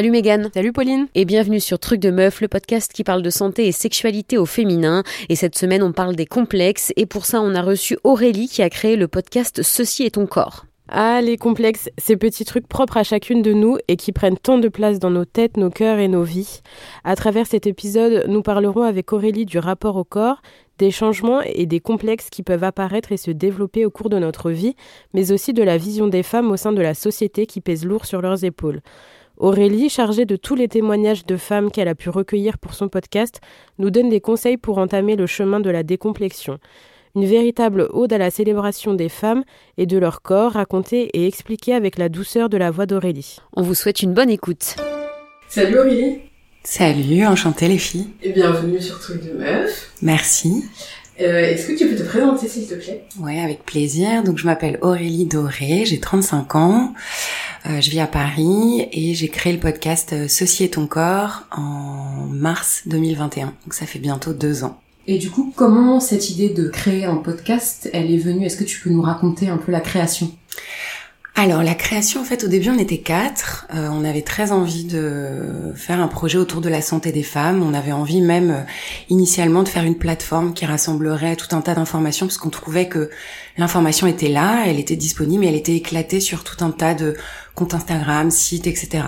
Salut Megan. Salut Pauline. Et bienvenue sur Truc de Meuf, le podcast qui parle de santé et sexualité au féminin. Et cette semaine, on parle des complexes. Et pour ça, on a reçu Aurélie qui a créé le podcast Ceci est ton corps. Ah, les complexes, ces petits trucs propres à chacune de nous et qui prennent tant de place dans nos têtes, nos cœurs et nos vies. À travers cet épisode, nous parlerons avec Aurélie du rapport au corps, des changements et des complexes qui peuvent apparaître et se développer au cours de notre vie, mais aussi de la vision des femmes au sein de la société qui pèse lourd sur leurs épaules. Aurélie, chargée de tous les témoignages de femmes qu'elle a pu recueillir pour son podcast, nous donne des conseils pour entamer le chemin de la décomplexion une véritable ode à la célébration des femmes et de leur corps, racontée et expliquée avec la douceur de la voix d'Aurélie. On vous souhaite une bonne écoute. Salut Aurélie Salut, enchantée les filles. Et bienvenue sur Truc de Meuf. Merci. Euh, Est-ce que tu peux te présenter s'il te plaît? Ouais, avec plaisir. Donc je m'appelle Aurélie Doré, j'ai 35 ans, euh, je vis à Paris et j'ai créé le podcast euh, Ceci est ton corps en mars 2021. Donc ça fait bientôt deux ans. Et du coup, comment cette idée de créer un podcast, elle est venue? Est-ce que tu peux nous raconter un peu la création? Alors la création, en fait, au début, on était quatre. Euh, on avait très envie de faire un projet autour de la santé des femmes. On avait envie même euh, initialement de faire une plateforme qui rassemblerait tout un tas d'informations, parce qu'on trouvait que l'information était là, elle était disponible, mais elle était éclatée sur tout un tas de comptes Instagram, sites, etc.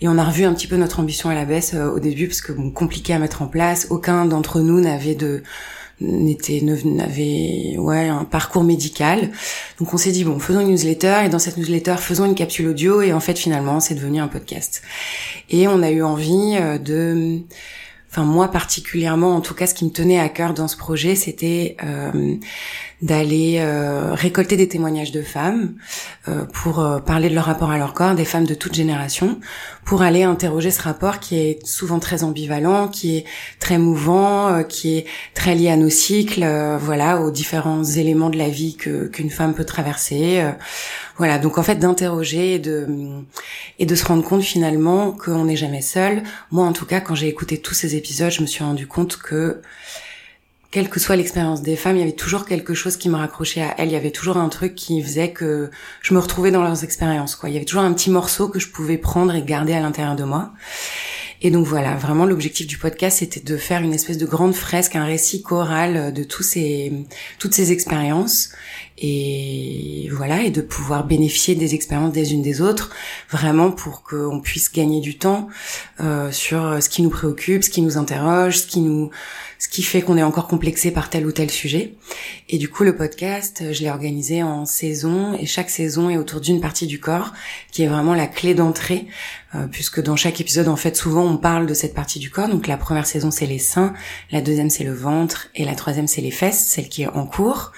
Et on a revu un petit peu notre ambition à la baisse euh, au début, parce que compliqué à mettre en place. Aucun d'entre nous n'avait de n'était n'avait ouais un parcours médical. Donc on s'est dit bon faisons une newsletter et dans cette newsletter faisons une capsule audio et en fait finalement c'est devenu un podcast. Et on a eu envie euh, de enfin moi particulièrement en tout cas ce qui me tenait à cœur dans ce projet c'était euh, d'aller euh, récolter des témoignages de femmes euh, pour euh, parler de leur rapport à leur corps, des femmes de toute génération, pour aller interroger ce rapport qui est souvent très ambivalent, qui est très mouvant, euh, qui est très lié à nos cycles, euh, voilà, aux différents éléments de la vie que qu'une femme peut traverser. voilà, donc en fait d'interroger et de et de se rendre compte finalement qu'on n'est jamais seul. Moi en tout cas, quand j'ai écouté tous ces épisodes, je me suis rendu compte que quelle que soit l'expérience des femmes, il y avait toujours quelque chose qui me raccrochait à elles. Il y avait toujours un truc qui faisait que je me retrouvais dans leurs expériences. Quoi. Il y avait toujours un petit morceau que je pouvais prendre et garder à l'intérieur de moi. Et donc voilà, vraiment l'objectif du podcast, c'était de faire une espèce de grande fresque, un récit choral de tous ces, toutes ces expériences, et voilà, et de pouvoir bénéficier des expériences des unes des autres, vraiment pour qu'on puisse gagner du temps euh, sur ce qui nous préoccupe, ce qui nous interroge, ce qui nous ce qui fait qu'on est encore complexé par tel ou tel sujet. Et du coup, le podcast, je l'ai organisé en saison, et chaque saison est autour d'une partie du corps, qui est vraiment la clé d'entrée, euh, puisque dans chaque épisode, en fait, souvent on parle de cette partie du corps. Donc la première saison, c'est les seins, la deuxième, c'est le ventre, et la troisième, c'est les fesses, celle qui est en cours.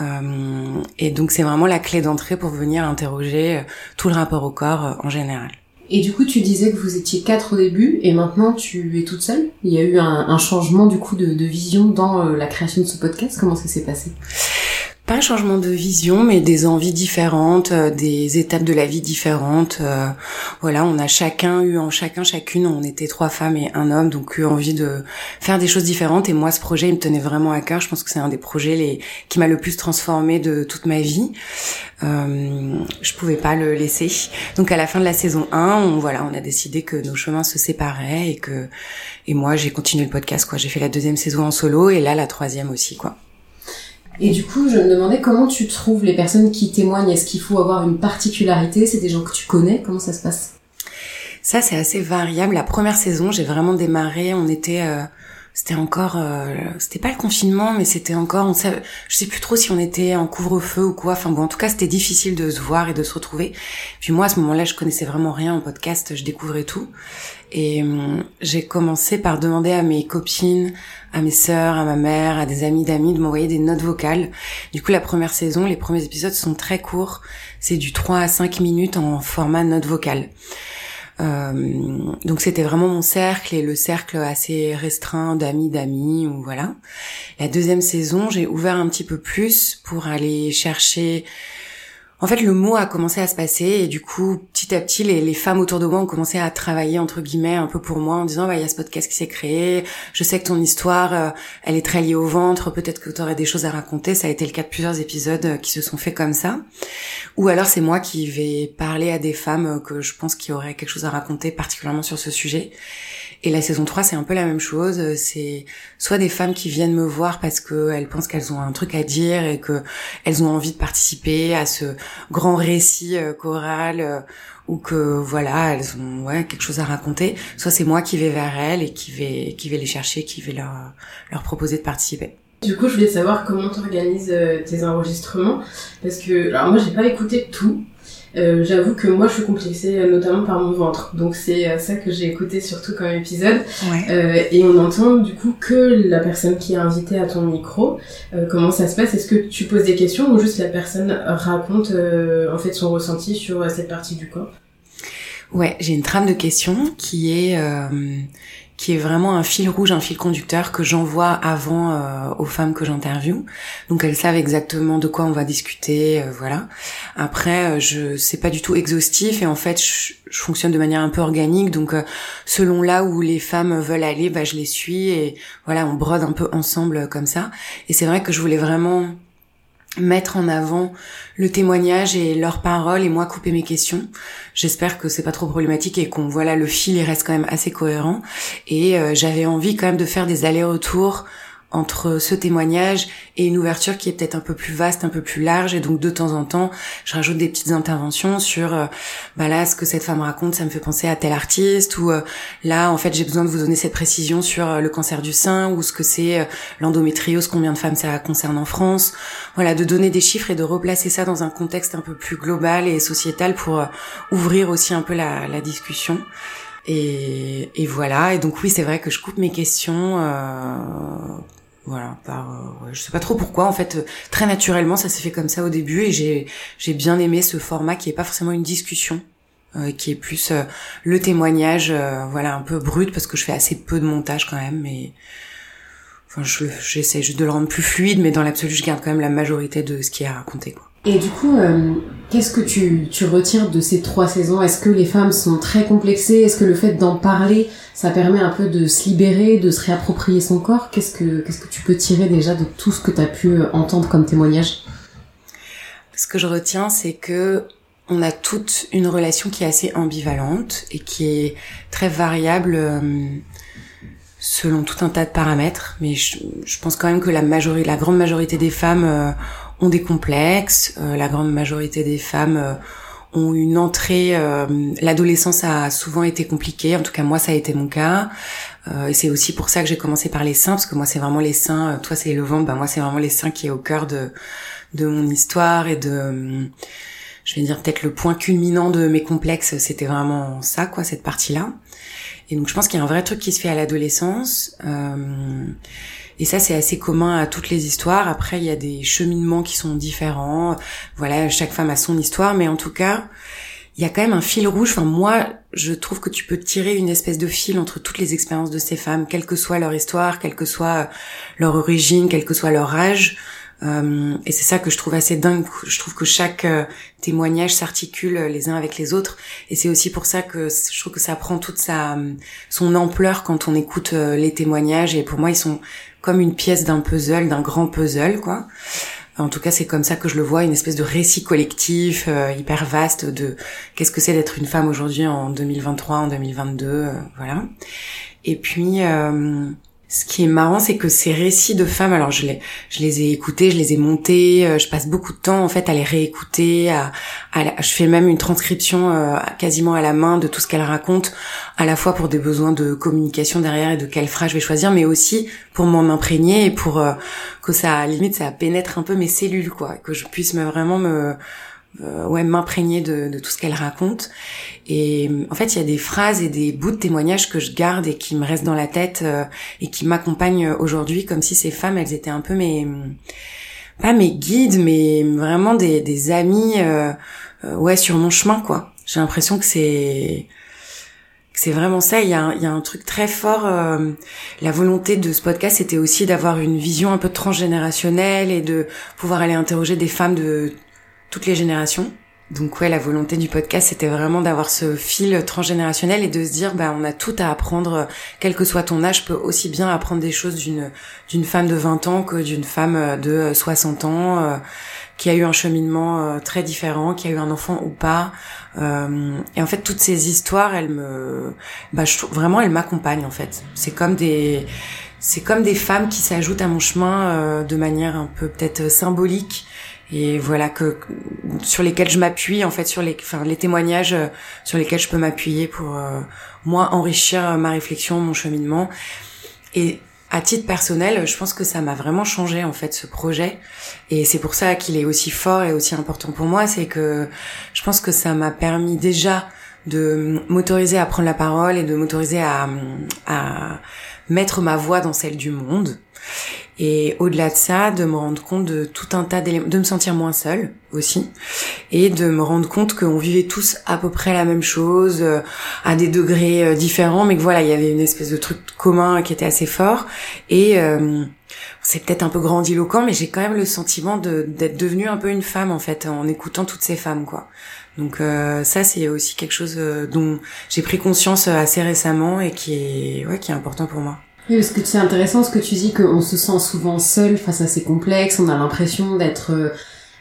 Euh, et donc c'est vraiment la clé d'entrée pour venir interroger euh, tout le rapport au corps en général. Et du coup, tu disais que vous étiez quatre au début, et maintenant tu es toute seule. Il y a eu un, un changement du coup de, de vision dans euh, la création de ce podcast. Comment ça s'est passé? Pas un changement de vision, mais des envies différentes, euh, des étapes de la vie différentes. Euh, voilà, on a chacun eu en chacun, chacune, on était trois femmes et un homme, donc eu envie de faire des choses différentes. Et moi, ce projet, il me tenait vraiment à cœur. Je pense que c'est un des projets les, qui m'a le plus transformé de toute ma vie. Euh, je pouvais pas le laisser. Donc à la fin de la saison 1, on, voilà, on a décidé que nos chemins se séparaient et que et moi j'ai continué le podcast quoi. J'ai fait la deuxième saison en solo et là la troisième aussi quoi. Et du coup, je me demandais comment tu trouves les personnes qui témoignent. Est-ce qu'il faut avoir une particularité? C'est des gens que tu connais? Comment ça se passe? Ça, c'est assez variable. La première saison, j'ai vraiment démarré. On était, euh, c'était encore, euh, c'était pas le confinement, mais c'était encore. On savait, je sais plus trop si on était en couvre-feu ou quoi. Enfin bon, en tout cas, c'était difficile de se voir et de se retrouver. Puis moi, à ce moment-là, je connaissais vraiment rien en podcast. Je découvrais tout. Et hum, j'ai commencé par demander à mes copines, à mes sœurs, à ma mère, à des amis d'amis de m'envoyer des notes vocales. Du coup, la première saison, les premiers épisodes sont très courts. C'est du 3 à 5 minutes en format note vocale. Euh, donc c'était vraiment mon cercle et le cercle assez restreint d'amis d'amis ou voilà. La deuxième saison, j'ai ouvert un petit peu plus pour aller chercher en fait, le mot a commencé à se passer et du coup, petit à petit, les, femmes autour de moi ont commencé à travailler entre guillemets un peu pour moi en disant, bah, il y a ce podcast qui s'est créé. Je sais que ton histoire, euh, elle est très liée au ventre. Peut-être que tu aurais des choses à raconter. Ça a été le cas de plusieurs épisodes euh, qui se sont faits comme ça. Ou alors, c'est moi qui vais parler à des femmes euh, que je pense qui auraient quelque chose à raconter, particulièrement sur ce sujet. Et la saison 3, c'est un peu la même chose. C'est soit des femmes qui viennent me voir parce qu'elles pensent qu'elles ont un truc à dire et que elles ont envie de participer à ce grand récit euh, choral euh, ou que voilà, elles ont ouais, quelque chose à raconter. Soit c'est moi qui vais vers elles et qui vais qui vais les chercher, qui vais leur leur proposer de participer. Du coup, je voulais savoir comment tu organises euh, tes enregistrements parce que alors moi j'ai pas écouté tout, euh, j'avoue que moi je suis complexée euh, notamment par mon ventre. Donc c'est euh, ça que j'ai écouté surtout comme épisode. Euh, et on entend du coup que la personne qui est invitée à ton micro. Comment ça se passe? Est-ce que tu poses des questions ou juste la personne raconte en fait son ressenti sur cette partie du corps? Ouais j'ai une trame de questions qui est qui est vraiment un fil rouge, un fil conducteur que j'envoie avant euh, aux femmes que j'interviewe. Donc elles savent exactement de quoi on va discuter, euh, voilà. Après, euh, je c'est pas du tout exhaustif et en fait, je, fonctionne de manière un peu organique. Donc selon là où les femmes veulent aller, bah je les suis et voilà, on brode un peu ensemble comme ça. Et c'est vrai que je voulais vraiment mettre en avant le témoignage et leurs paroles et moi couper mes questions. J'espère que c'est pas trop problématique et qu'on voilà le fil il reste quand même assez cohérent et euh, j'avais envie quand même de faire des allers-retours entre ce témoignage et une ouverture qui est peut-être un peu plus vaste, un peu plus large. Et donc de temps en temps, je rajoute des petites interventions sur, euh, bah là, ce que cette femme raconte, ça me fait penser à tel artiste. Ou euh, là, en fait, j'ai besoin de vous donner cette précision sur euh, le cancer du sein ou ce que c'est l'endométriose, combien de femmes ça concerne en France. Voilà, de donner des chiffres et de replacer ça dans un contexte un peu plus global et sociétal pour ouvrir aussi un peu la, la discussion. Et, et, voilà. Et donc oui, c'est vrai que je coupe mes questions voilà, par, euh, je sais pas trop pourquoi. En fait, très naturellement, ça s'est fait comme ça au début et j'ai j'ai bien aimé ce format qui est pas forcément une discussion, euh, qui est plus euh, le témoignage, voilà, un peu brut parce que je fais assez peu de montage quand même, mais enfin, j'essaie juste de le rendre plus fluide, mais dans l'absolu, je garde quand même la majorité de ce qui est à raconter, quoi. Et du coup, euh, qu'est-ce que tu, tu retires de ces trois saisons? Est-ce que les femmes sont très complexées? Est-ce que le fait d'en parler, ça permet un peu de se libérer, de se réapproprier son corps? Qu'est-ce que qu'est-ce que tu peux tirer déjà de tout ce que tu as pu euh, entendre comme témoignage? Ce que je retiens, c'est que on a toute une relation qui est assez ambivalente et qui est très variable euh, selon tout un tas de paramètres. Mais je, je, pense quand même que la majorité, la grande majorité des femmes ont des complexes. Euh, la grande majorité des femmes euh, ont une entrée. Euh, l'adolescence a souvent été compliquée. En tout cas, moi, ça a été mon cas. et c'est aussi pour ça que j'ai commencé par les seins, parce que moi, c'est vraiment les seins. toi, c'est le ventre. Ben moi, c'est vraiment les seins qui est au cœur de de mon histoire et de je vais dire peut-être le point culminant de mes complexes, c'était vraiment ça, quoi, cette partie-là. Et donc je pense qu'il y a un vrai truc qui se fait à l'adolescence. Euh, et ça, c'est assez commun à toutes les histoires. Après, il y a des cheminements qui sont différents. Voilà, chaque femme a son histoire, mais en tout cas, il y a quand même un fil rouge. Enfin, moi, je trouve que tu peux tirer une espèce de fil entre toutes les expériences de ces femmes, quelle que soit leur histoire, quelle que soit leur origine, quel que soit leur âge. Euh, et c'est ça que je trouve assez dingue. Je trouve que chaque euh, témoignage s'articule les uns avec les autres. Et c'est aussi pour ça que je trouve que ça prend toute sa son ampleur quand on écoute euh, les témoignages. Et pour moi, ils sont comme une pièce d'un puzzle, d'un grand puzzle, quoi. En tout cas, c'est comme ça que je le vois, une espèce de récit collectif euh, hyper vaste de qu'est-ce que c'est d'être une femme aujourd'hui en 2023, en 2022, euh, voilà. Et puis, euh, ce qui est marrant, c'est que ces récits de femmes, alors je les, je les ai écoutés, je les ai montés, euh, je passe beaucoup de temps en fait à les réécouter, à, je fais même une transcription euh, quasiment à la main de tout ce qu'elles racontent, à la fois pour des besoins de communication derrière et de quelle phrase je vais choisir, mais aussi pour m'en imprégner et pour euh, que ça, limite, ça pénètre un peu mes cellules, quoi, que je puisse me, vraiment me euh, ouais m'imprégner de, de, tout ce qu'elle raconte et en fait il y a des phrases et des bouts de témoignages que je garde et qui me restent dans la tête euh, et qui m'accompagnent aujourd'hui comme si ces femmes elles étaient un peu mes pas mes guides mais vraiment des, des amis euh, ouais sur mon chemin quoi j'ai l'impression que c'est c'est vraiment ça. Il y, a il y a un truc très fort. la volonté de ce podcast, c'était aussi d'avoir une vision un peu transgénérationnelle et de pouvoir aller interroger des femmes de toutes les générations. Donc ouais, la volonté du podcast, c'était vraiment d'avoir ce fil transgénérationnel et de se dire, bah, on a tout à apprendre, quel que soit ton âge, je peux aussi bien apprendre des choses d'une d'une femme de 20 ans que d'une femme de 60 ans, euh, qui a eu un cheminement euh, très différent, qui a eu un enfant ou pas. Euh, et en fait, toutes ces histoires, elles me, bah, je, vraiment, elles m'accompagnent en fait. C'est comme des, c'est comme des femmes qui s'ajoutent à mon chemin de manière un peu peut-être symbolique et voilà que sur lesquels je m'appuie en fait sur les enfin les témoignages euh, sur lesquels je peux m'appuyer pour euh, moi enrichir ma réflexion mon cheminement. Et à titre personnel je pense que ça m'a vraiment changé en fait ce projet. Et c'est pour ça qu'il est aussi fort et aussi important pour moi. C'est que je pense que ça m'a permis déjà de m'autoriser à prendre la parole et de m'autoriser à, à mettre ma voix dans celle du monde et au-delà de ça, de me rendre compte de tout un tas d'éléments, de me sentir moins seule aussi, et de me rendre compte qu'on vivait tous à peu près la même chose, euh, à des degrés euh, différents, mais que voilà, il y avait une espèce de truc commun qui était assez fort. Et euh, c'est peut-être un peu grandiloquent, mais j'ai quand même le sentiment d'être devenue un peu une femme en fait, en écoutant toutes ces femmes, quoi. Donc ça, c'est aussi quelque chose dont j'ai pris conscience assez récemment et qui est, ouais, qui est important pour moi. Oui, parce que c'est intéressant ce que tu dis qu'on se sent souvent seul face à ces complexes, on a l'impression d'être euh,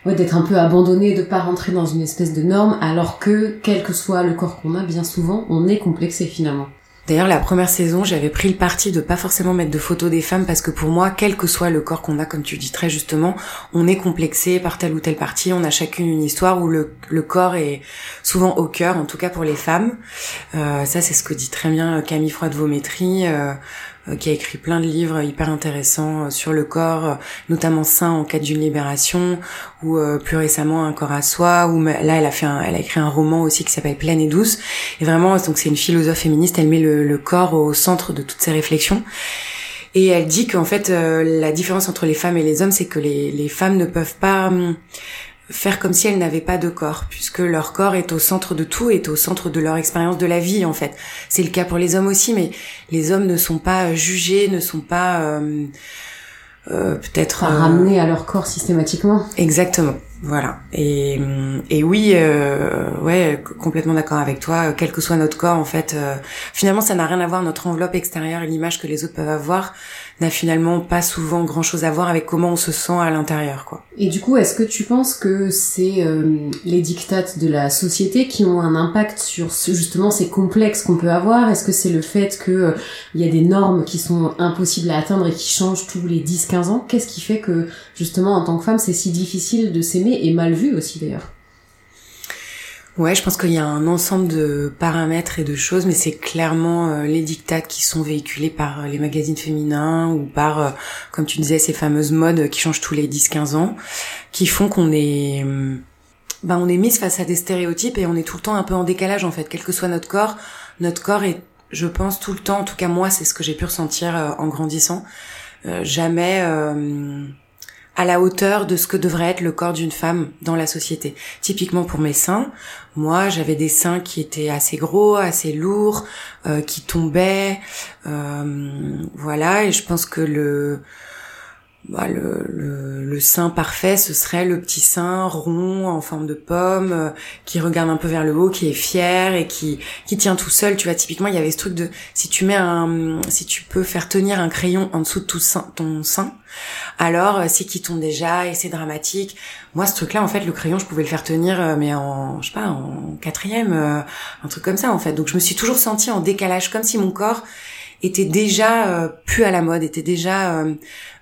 ouais, d'être un peu abandonné, de pas rentrer dans une espèce de norme, alors que quel que soit le corps qu'on a, bien souvent, on est complexé finalement. D'ailleurs, la première saison, j'avais pris le parti de pas forcément mettre de photos des femmes parce que pour moi, quel que soit le corps qu'on a, comme tu dis très justement, on est complexé par telle ou telle partie. On a chacune une histoire où le, le corps est souvent au cœur, en tout cas pour les femmes. Euh, ça, c'est ce que dit très bien Camille Froide-Vaumétrie. Euh, euh, qui a écrit plein de livres hyper intéressants euh, sur le corps, euh, notamment Saint en quête d'une libération, ou plus récemment Un corps à soi, ou là elle a fait elle a écrit un roman aussi qui s'appelle Pleine et douce. Et vraiment, donc c'est une philosophe féministe, elle met le, corps au centre de toutes ses réflexions. Et elle dit qu'en fait, la différence entre les femmes et les hommes, c'est que les, les femmes ne peuvent pas hum, faire comme si elles n'avaient pas de corps, puisque leur corps est au centre de tout, est au centre de leur expérience de la vie en fait. C'est le cas pour les hommes aussi, mais les hommes ne sont pas jugés, ne sont pas euh, euh, peut-être euh, ramenés à leur corps systématiquement. Exactement. Voilà. Et, et oui, euh, ouais, complètement d'accord avec toi. Quel que soit notre corps, en fait, euh, finalement, ça n'a rien à voir. Notre enveloppe extérieure et l'image que les autres peuvent avoir n'a finalement pas souvent grand-chose à voir avec comment on se sent à l'intérieur, quoi. Et du coup, est-ce que tu penses que c'est euh, les dictates de la société qui ont un impact sur justement ces complexes qu'on peut avoir? Est-ce que c'est le fait que il y a des normes qui sont impossibles à atteindre et qui changent tous les 10-15 ans? Qu'est-ce qui fait que justement, en tant que femme, c'est si difficile de s'aimer et mal vu aussi d'ailleurs? Ouais, je pense qu'il y a un ensemble de paramètres et de choses, mais c'est clairement euh, les dictates qui sont véhiculés par euh, les magazines féminins ou par, euh, comme tu disais, ces fameuses modes qui changent tous les 10-15 ans, qui font qu'on est, ben, on est mise face à des stéréotypes et on est tout le temps un peu en décalage en fait, quel que soit notre corps. Notre corps est, je pense, tout le temps, en tout cas moi, c'est ce que j'ai pu ressentir en grandissant, jamais à la hauteur de ce que devrait être le corps d'une femme dans la société. Typiquement pour mes seins, moi j'avais des seins qui étaient assez gros, assez lourds, euh, qui tombaient, euh, voilà. Et je pense que le bah, le, le, le, sein parfait, ce serait le petit sein rond en forme de pomme, euh, qui regarde un peu vers le haut, qui est fier et qui qui tient tout seul. Tu vois, typiquement, il y avait ce truc de si tu mets un, si tu peux faire tenir un crayon en dessous de tout ton sein, alors euh, c'est qu'il tombe déjà et c'est dramatique. Moi, ce truc-là, en fait, le crayon, je pouvais le faire tenir, euh, mais en, je sais pas, en quatrième, un truc comme ça, en fait. Donc, je me suis toujours sentie en décalage, comme si mon corps était déjà plus à la mode, était déjà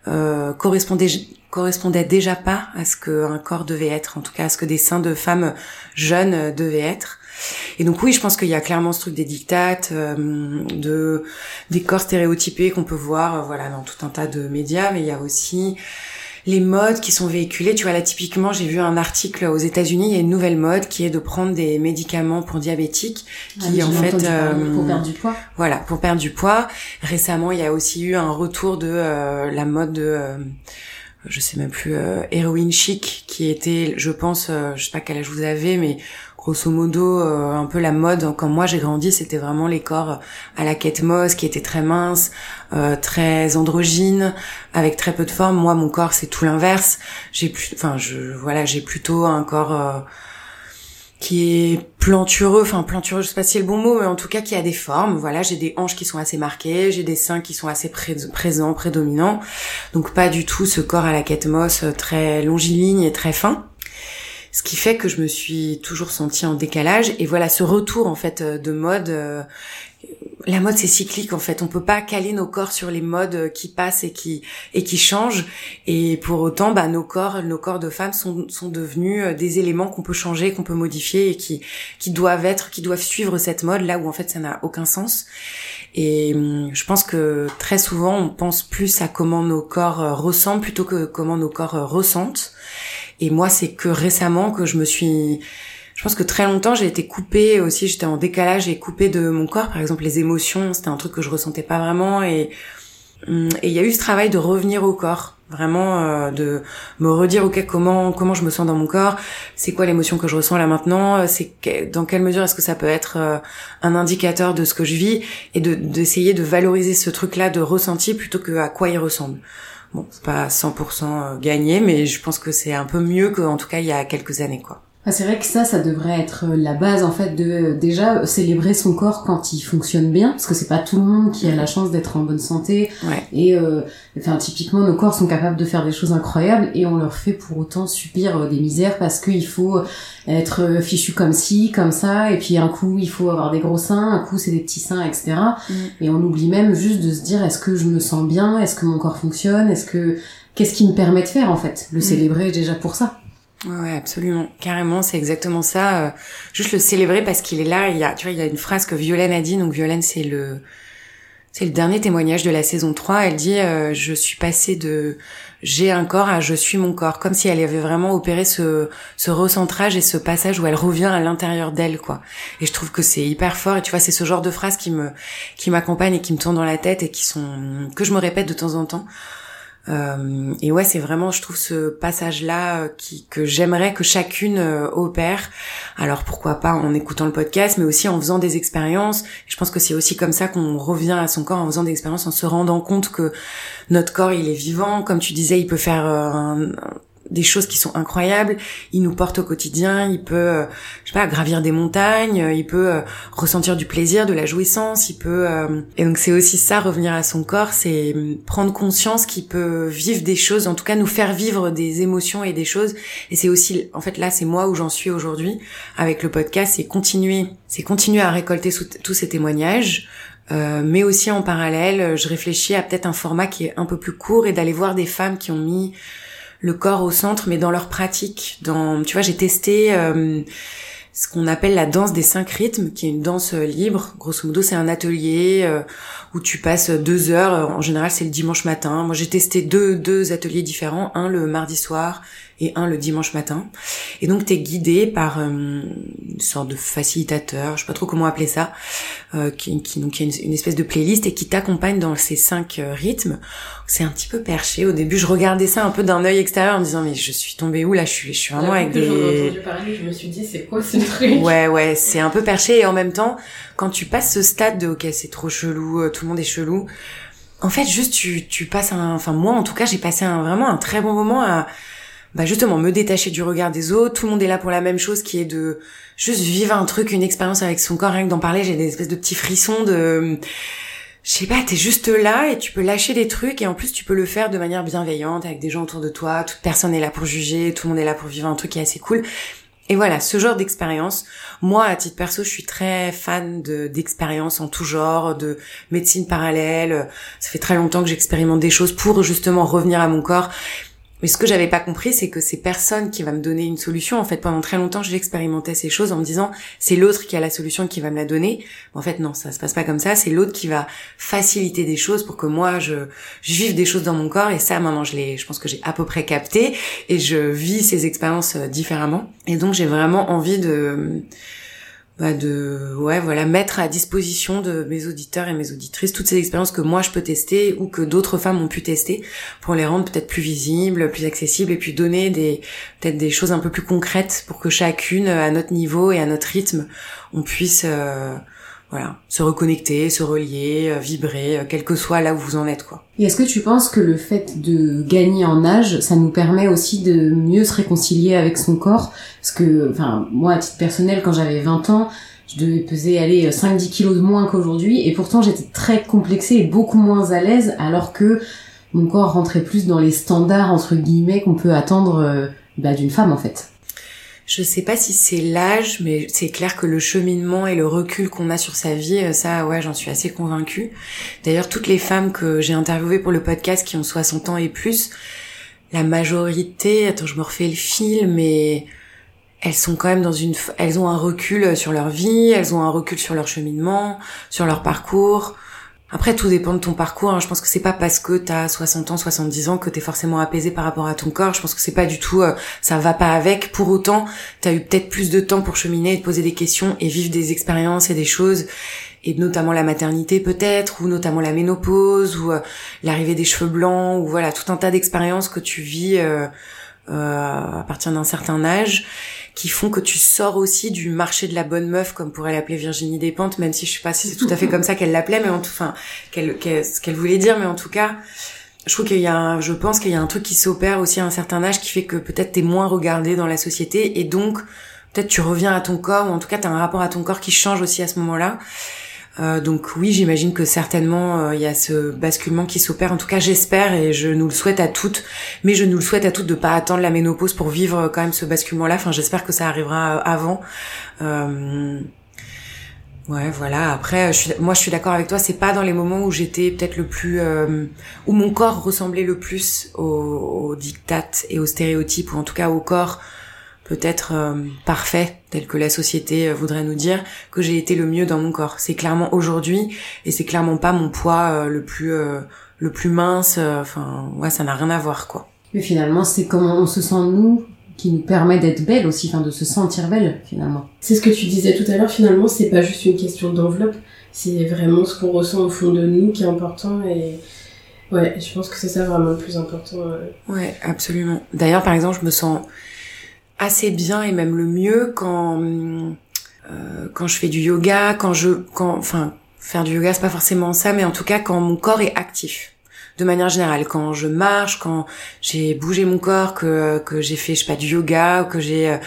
euh, correspondait correspondait déjà pas à ce qu'un corps devait être, en tout cas à ce que des seins de femmes jeunes devaient être. Et donc oui, je pense qu'il y a clairement ce truc des dictates, euh, de des corps stéréotypés qu'on peut voir, euh, voilà, dans tout un tas de médias, mais il y a aussi les modes qui sont véhiculés. Tu vois, là, typiquement, j'ai vu un article aux États-Unis, il y a une nouvelle mode qui est de prendre des médicaments pour diabétiques, qui en fait... Euh, pour perdre du poids. Voilà, pour perdre du poids. Récemment, il y a aussi eu un retour de euh, la mode de... Euh, je sais même plus, héroïne chic, qui était, je pense, je sais pas quel âge vous avez, mais grosso modo un peu la mode quand moi j'ai grandi c'était vraiment les corps à la Kate Moss qui étaient très minces très androgynes avec très peu de forme moi mon corps c'est tout l'inverse j'ai plus enfin je voilà j'ai plutôt un corps qui est plantureux, enfin plantureux, je sais pas si c'est le bon mot, mais en tout cas qui a des formes. Voilà, j'ai des hanches qui sont assez marquées, j'ai des seins qui sont assez présents, prédominants. Donc pas du tout ce corps à la quête mosse euh, très longiligne et très fin. Ce qui fait que je me suis toujours sentie en décalage. Et voilà, ce retour en fait euh, de mode euh, la mode c'est cyclique en fait. On peut pas caler nos corps sur les modes qui passent et qui et qui changent. Et pour autant, bah nos corps, nos corps de femmes sont sont devenus euh, des éléments qu'on peut changer, qu'on peut modifier et qui qui doivent être, qui doivent suivre cette mode là où en fait ça n'a aucun sens. Et hum, je pense que très souvent on pense plus à comment nos corps euh, ressemblent plutôt que comment nos corps euh, ressentent. Et moi c'est que récemment que je me suis je pense que très longtemps j'ai été coupée aussi, j'étais en décalage et coupée de mon corps. Par exemple, les émotions, c'était un truc que je ressentais pas vraiment et hum, et il y a eu ce travail de revenir au corps, vraiment euh, de me redire ok comment comment je me sens dans mon corps, c'est quoi l'émotion que je ressens là maintenant, c'est dans quelle mesure est-ce que ça peut être euh, un indicateur de ce que je vis? Et de d'essayer de valoriser ce truc là de ressenti plutôt que à quoi il ressemble. Bon, c'est pas 100% euh, gagné, mais je pense que c'est un peu mieux qu'en tout cas il y a quelques années quoi. Ah, c'est vrai que ça, ça devrait être la base en fait de déjà célébrer son corps quand il fonctionne bien, parce que c'est pas tout le monde qui a la chance d'être en bonne santé. Et euh, enfin typiquement nos corps sont capables de faire des choses incroyables et on leur fait pour autant subir euh, des misères parce qu'il faut être fichu comme ci, comme ça, et puis un coup il faut avoir des gros seins, un coup c'est des petits seins, etc. Mm. Et on oublie même juste de se dire est-ce que je me sens bien, est-ce que mon corps fonctionne, est-ce que qu'est-ce qui me permet de faire en fait, le mm. célébrer déjà pour ça. Ouais, absolument. Carrément, c'est exactement ça. Euh, juste le célébrer parce qu'il est là. Il y a, tu vois, il y a une phrase que Violaine a dit. Donc Violaine, c'est le, c'est le dernier témoignage de la saison 3. Elle dit, euh, je suis passée de j'ai un corps à je suis mon corps. Comme si elle avait vraiment opéré ce, ce recentrage et ce passage où elle revient à l'intérieur d'elle, quoi. Et je trouve que c'est hyper fort. Et tu vois, c'est ce genre de phrases qui me, qui m'accompagnent et qui me tournent dans la tête et qui sont, que je me répète de temps en temps euh, et ouais, c'est vraiment, je trouve ce passage-là euh, qui que j'aimerais que chacune euh, opère. Alors pourquoi pas en écoutant le podcast, mais aussi en faisant des expériences. Je pense que c'est aussi comme ça qu'on revient à son corps en faisant des expériences, en se rendant compte que notre corps il est vivant. Comme tu disais, il peut faire un, des choses qui sont incroyables. Il nous porte au quotidien. Il peut, euh, je sais pas, gravir des montagnes. Il peut euh, ressentir du plaisir, de la jouissance. Il peut. Euh, et donc c'est aussi ça, revenir à son corps, c'est prendre conscience qu'il peut vivre des choses, en tout cas nous faire vivre des émotions et des choses. Et c'est aussi, en fait, là, c'est moi où j'en suis aujourd'hui avec le podcast. C'est continuer, c'est continuer à récolter tous ces témoignages. mais aussi en parallèle, je réfléchis à peut-être un format qui est un peu plus court et d'aller voir des femmes qui ont mis le corps au centre, mais dans leur pratique. Dans, tu vois, j'ai testé euh, ce qu'on appelle la danse des cinq rythmes, qui est une danse euh, libre. Grosso modo, c'est un atelier euh, où tu passes deux heures. En général, c'est le dimanche matin. Moi, j'ai testé deux deux ateliers différents, un le mardi soir et un le dimanche matin. Et donc, tu es guidé par une sorte de facilitateur, je sais pas trop comment appeler ça, qui, qui donc qui a une, une, espèce de playlist et qui t'accompagne dans ces cinq rythmes c'est un petit peu perché. Au début, je regardais ça un peu d'un œil extérieur en me disant mais je suis tombée où là? Je suis, je suis vraiment avec des. entendu parler, je me suis dit c'est quoi ce truc? Ouais, ouais, c'est un peu perché et en même temps, quand tu passes ce stade de ok c'est trop chelou, euh, tout le monde est chelou. En fait, juste tu tu passes un, enfin moi en tout cas j'ai passé un vraiment un très bon moment à bah justement me détacher du regard des autres. Tout le monde est là pour la même chose qui est de juste vivre un truc, une expérience avec son corps. Rien que d'en parler, j'ai des espèces de petits frissons de je sais pas, t'es juste là et tu peux lâcher des trucs et en plus tu peux le faire de manière bienveillante avec des gens autour de toi. Toute personne est là pour juger, tout le monde est là pour vivre un truc qui est assez cool. Et voilà, ce genre d'expérience. Moi, à titre perso, je suis très fan de d'expériences en tout genre, de médecine parallèle. Ça fait très longtemps que j'expérimente des choses pour justement revenir à mon corps. Mais ce que j'avais pas compris, c'est que c'est personne qui va me donner une solution. En fait, pendant très longtemps, j'expérimentais ces choses en me disant, c'est l'autre qui a la solution qui va me la donner. En fait, non, ça se passe pas comme ça. C'est l'autre qui va faciliter des choses pour que moi, je, je vive des choses dans mon corps. Et ça, maintenant, je l'ai, je pense que j'ai à peu près capté et je vis ces expériences euh, différemment. Et donc, j'ai vraiment envie de, bah de ouais voilà mettre à disposition de mes auditeurs et mes auditrices toutes ces expériences que moi je peux tester ou que d'autres femmes ont pu tester pour les rendre peut-être plus visibles, plus accessibles et puis donner des peut-être des choses un peu plus concrètes pour que chacune à notre niveau et à notre rythme on puisse euh, voilà, se reconnecter, se relier, euh, vibrer, euh, quel que soit là où vous en êtes, quoi. Et est-ce que tu penses que le fait de gagner en âge, ça nous permet aussi de mieux se réconcilier avec son corps? Parce que, enfin, moi, à titre personnel, quand j'avais 20 ans, je devais peser, aller 5-10 kilos de moins qu'aujourd'hui, et pourtant j'étais très complexée et beaucoup moins à l'aise, alors que mon corps rentrait plus dans les standards, entre guillemets, qu'on peut attendre euh, bah, d'une femme, en fait. Je sais pas si c'est l'âge, mais c'est clair que le cheminement et le recul qu'on a sur sa vie, euh, ça, ouais, j'en suis assez convaincue. D'ailleurs, toutes les femmes que j'ai interviewées pour le podcast qui ont 60 ans et plus, la majorité, attends, je me refais le fil, mais elles sont quand même dans une, elles ont un recul sur leur vie, elles ont un recul sur leur cheminement, sur leur parcours. Après, tout dépend de ton parcours. Hein. Je pense que c'est pas parce que t'as 60 ans, 70 ans que t'es forcément apaisé par rapport à ton corps. Je pense que c'est pas du tout, euh, ça va pas avec. Pour autant, t'as eu peut-être plus de temps pour cheminer et te poser des questions et vivre des expériences et des choses. Et notamment la maternité peut-être, ou notamment la ménopause, ou euh, l'arrivée des cheveux blancs, ou voilà, tout un tas d'expériences que tu vis euh, à partir d'un certain âge qui font que tu sors aussi du marché de la bonne meuf, comme pourrait l'appeler Virginie Despentes, même si je sais pas si c'est tout à fait comme ça qu'elle l'appelait, mais en tout, enfin, qu'elle, ce qu'elle voulait dire, mais en tout cas, je trouve qu'il y a, je pense qu'il y a un truc qui s'opère aussi à un certain âge qui fait que peut-être t'es moins regardé dans la société et donc peut-être tu reviens à ton corps ou en tout cas t'as un rapport à ton corps qui change aussi à ce moment-là. Euh, donc oui, j'imagine que certainement euh, il y a ce basculement qui s'opère. En tout cas, j'espère et je nous le souhaite à toutes. Mais je nous le souhaite à toutes de pas attendre la ménopause pour vivre euh, quand même ce basculement-là. Enfin, j'espère que ça arrivera avant. Ouais, voilà. Après, moi, je suis d'accord avec toi. C'est pas dans les moments où j'étais peut-être le plus, où mon corps ressemblait le plus aux, aux et aux stéréotypes, ou en tout cas au corps peut-être euh, parfait tel que la société euh, voudrait nous dire que j'ai été le mieux dans mon corps. C'est clairement aujourd'hui et c'est clairement pas mon poids euh, le plus le plus mince. Enfin, ouais, ça n'a rien à voir quoi. Mais finalement, c'est comment on se sent nous qui nous permet d'être belle aussi, enfin de se sentir belle finalement. C'est ce que tu disais tout à l'heure. Finalement, c'est pas juste une question d'enveloppe. C'est vraiment ce qu'on ressent au fond de nous qui est important et ouais, je pense que c'est ça vraiment le plus important. Ouais, absolument. D'ailleurs, par exemple, je me sens assez bien et même le mieux quand euh, quand je fais du yoga, quand je quand enfin faire du yoga c'est pas forcément ça mais en tout cas quand mon corps est actif. De manière générale quand je marche, quand j'ai bougé mon corps, que que j'ai fait je sais pas du yoga, que j'ai euh,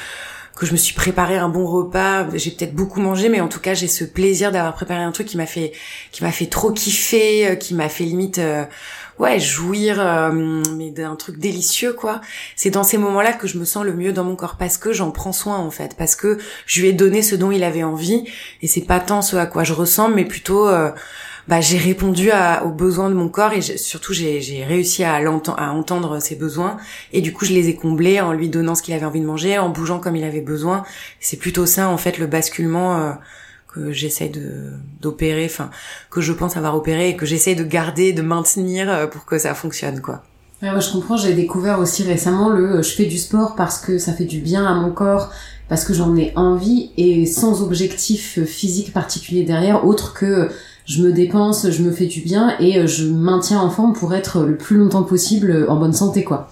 que je me suis préparé un bon repas, j'ai peut-être beaucoup mangé mais en tout cas j'ai ce plaisir d'avoir préparé un truc qui m'a fait qui m'a fait trop kiffer, euh, qui m'a fait limite ouais jouir euh, mais d'un truc délicieux quoi. C'est dans ces moments-là que je me sens le mieux dans mon corps parce que j'en prends soin en fait parce que je lui ai donné ce dont il avait envie et c'est pas tant ce à quoi je ressemble mais plutôt euh, bah, j'ai répondu à, aux besoins de mon corps et surtout j'ai réussi à, à entendre ses besoins et du coup je les ai comblés en lui donnant ce qu'il avait envie de manger en bougeant comme il avait besoin c'est plutôt ça en fait le basculement euh, que j'essaie de d'opérer, enfin que je pense avoir opéré et que j'essaie de garder, de maintenir euh, pour que ça fonctionne quoi. Ouais, moi je comprends. J'ai découvert aussi récemment le euh, je fais du sport parce que ça fait du bien à mon corps, parce que j'en ai envie et sans objectif euh, physique particulier derrière, autre que je me dépense, je me fais du bien et je maintiens en forme pour être le plus longtemps possible en bonne santé quoi.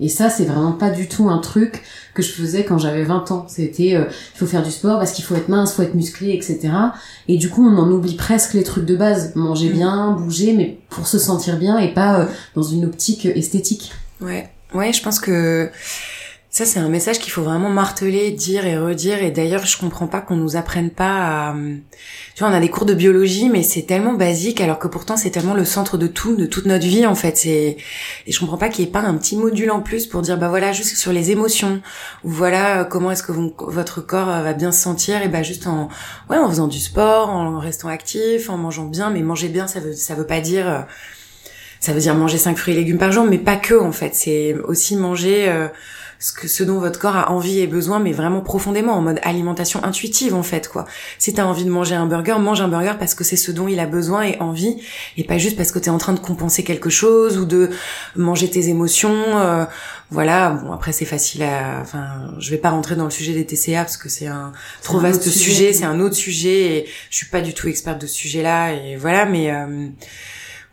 Et ça, c'est vraiment pas du tout un truc que je faisais quand j'avais 20 ans. C'était, euh, il faut faire du sport parce qu'il faut être mince, faut être musclé, etc. Et du coup, on en oublie presque les trucs de base. Manger mm. bien, bouger, mais pour se sentir bien et pas euh, dans une optique esthétique. Ouais, ouais, je pense que ça, c'est un message qu'il faut vraiment marteler, dire et redire. Et d'ailleurs, je comprends pas qu'on nous apprenne pas à... Tu vois, on a des cours de biologie, mais c'est tellement basique, alors que pourtant, c'est tellement le centre de tout, de toute notre vie, en fait. C'est... Et je comprends pas qu'il y ait pas un petit module en plus pour dire, bah voilà, juste sur les émotions, ou voilà, euh, comment est-ce que votre corps euh, va bien se sentir, et bah juste en... Ouais, en faisant du sport, en restant actif, en mangeant bien, mais manger bien, ça veut, ça veut pas dire... Euh, ça veut dire manger cinq fruits et légumes par jour, mais pas que, en fait. C'est aussi manger ce que ce dont votre corps a envie et besoin, mais vraiment profondément en mode alimentation intuitive en fait quoi. Si t'as envie de manger un burger, mange un burger parce que c'est ce dont il a besoin et envie, et pas juste parce que t'es en train de compenser quelque chose ou de manger tes émotions. Euh, voilà. Bon après c'est facile à. Enfin, je vais pas rentrer dans le sujet des TCA parce que c'est un trop vaste sujet, c'est un autre sujet et je suis pas du tout experte de ce sujet-là et voilà. Mais euh,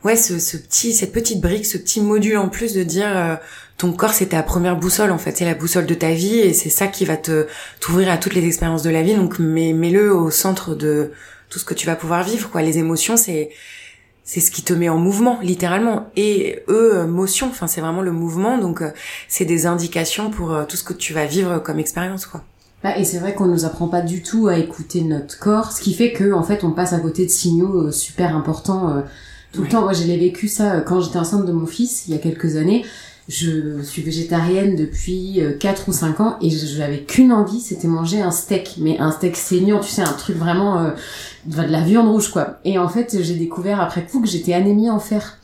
ouais, ce, ce, petit, cette petite brique, ce petit module en plus de dire euh, ton corps c'est ta première boussole en fait, c'est la boussole de ta vie et c'est ça qui va te t'ouvrir à toutes les expériences de la vie. Donc mets, mets-le au centre de tout ce que tu vas pouvoir vivre quoi. Les émotions c'est c'est ce qui te met en mouvement littéralement. Et eux motion enfin c'est vraiment le mouvement. Donc euh, c'est des indications pour euh, tout ce que tu vas vivre comme expérience quoi. Bah, et c'est vrai qu'on nous apprend pas du tout à écouter notre corps ce qui fait que en fait on passe à côté de signaux euh, super importants tout le temps. Moi j'ai vécu ça quand j'étais enceinte de mon fils il y a quelques années je suis végétarienne depuis 4 ou 5 ans et j'avais qu'une envie, c'était manger un steak, mais un steak saignant, tu sais, un truc vraiment de la viande rouge quoi. Et en fait, j'ai découvert après coup que j'étais anémie en fer.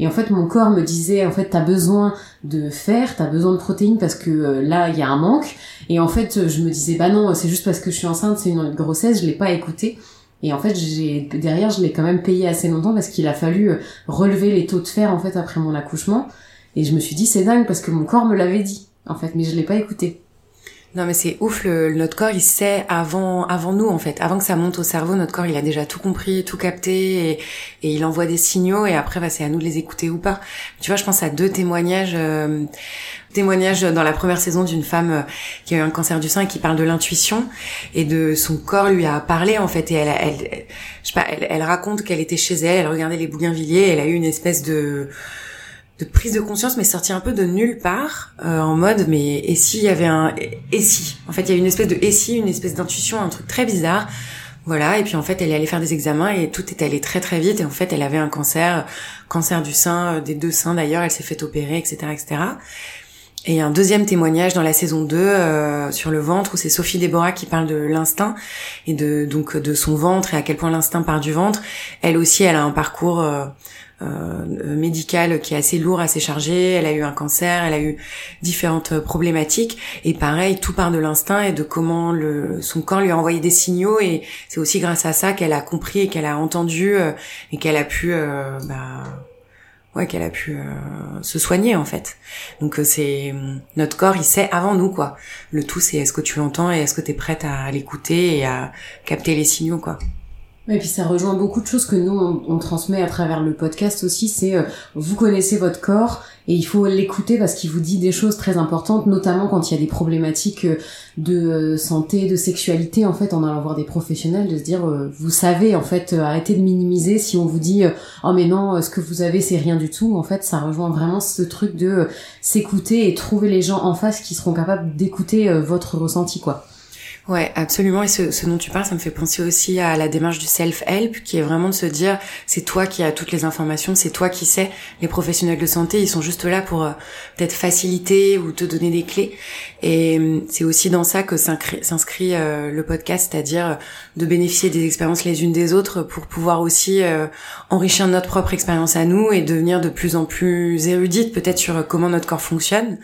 Et en fait, mon corps me disait, en fait, t'as besoin de fer, t'as besoin de protéines parce que euh, là, il y a un manque. Et en fait, je me disais, bah non, c'est juste parce que je suis enceinte, c'est une grossesse, je l'ai pas écouté. Et en fait, j'ai derrière, je l'ai quand même payé assez longtemps parce qu'il a fallu euh, relever les taux de fer en fait après mon accouchement. Et je me suis dit, c'est dingue parce que mon corps me l'avait dit, en fait, mais je l'ai pas écouté. Non mais c'est ouf, le, notre corps il sait avant avant nous en fait, avant que ça monte au cerveau, notre corps il a déjà tout compris, tout capté et, et il envoie des signaux et après bah, c'est à nous de les écouter ou pas. Tu vois, je pense à deux témoignages, euh, témoignages dans la première saison d'une femme euh, qui a eu un cancer du sein et qui parle de l'intuition et de son corps lui a parlé en fait et elle, elle, je sais pas, elle, elle raconte qu'elle était chez elle, elle regardait les bougainvilliers, elle a eu une espèce de de prise de conscience mais sorti un peu de nulle part euh, en mode mais et s'il y avait un et si? En fait il y a une espèce de et si une espèce d'intuition un truc très bizarre. Voilà et puis en fait elle est allée faire des examens et tout est allé très très vite. Et en fait elle avait un cancer cancer du sein euh, des deux seins d'ailleurs elle s'est fait opérer etc etc et un deuxième témoignage dans la saison 2 euh, sur le ventre où c'est Sophie Déborah qui parle de l'instinct et de donc de son ventre et à quel point l'instinct part du ventre. Elle aussi, elle a un parcours euh, médicale qui est assez lourd, assez chargé. Elle a eu un cancer, elle a eu différentes problématiques. Et pareil, tout part de l'instinct et de comment le, son corps lui a envoyé des signaux. Et c'est aussi grâce à ça qu'elle a compris et qu'elle a entendu euh, et qu'elle a pu, euh, bah, ouais, qu'elle a pu se soigner en fait. Donc c'est notre corps, il sait avant nous quoi. Le tout, c'est est-ce que tu l'entends et est-ce que tu es prête à l'écouter et à capter les signaux quoi. Et puis ça rejoint beaucoup de choses que nous on, transmet à travers le podcast aussi. C'est euh, vous connaissez votre corps et il faut l'écouter parce qu'il vous dit des choses très importantes, notamment quand il y a des problématiques euh, de euh, santé, de sexualité. En fait, en allant voir des professionnels, de se dire vous savez en fait arrêtez de minimiser si on vous dit oh mais non ce que vous avez c'est rien du tout. En fait, ça rejoint vraiment ce truc de s'écouter et trouver les gens en face qui seront capables d'écouter votre ressenti quoi. Ouais, absolument. Et ce, ce, dont tu parles, ça me fait penser aussi à la démarche du self-help, qui est vraiment de se dire, c'est toi qui as toutes les informations, c'est toi qui sais. Les professionnels de santé, ils sont juste là pour euh, peut-être faciliter ou te donner des clés. Et euh, c'est aussi dans ça que s'inscrit euh, le podcast, c'est-à-dire de bénéficier des expériences les unes des autres pour pouvoir aussi enrichir notre propre expérience à nous et devenir de plus en plus érudite peut-être sur comment notre corps fonctionne.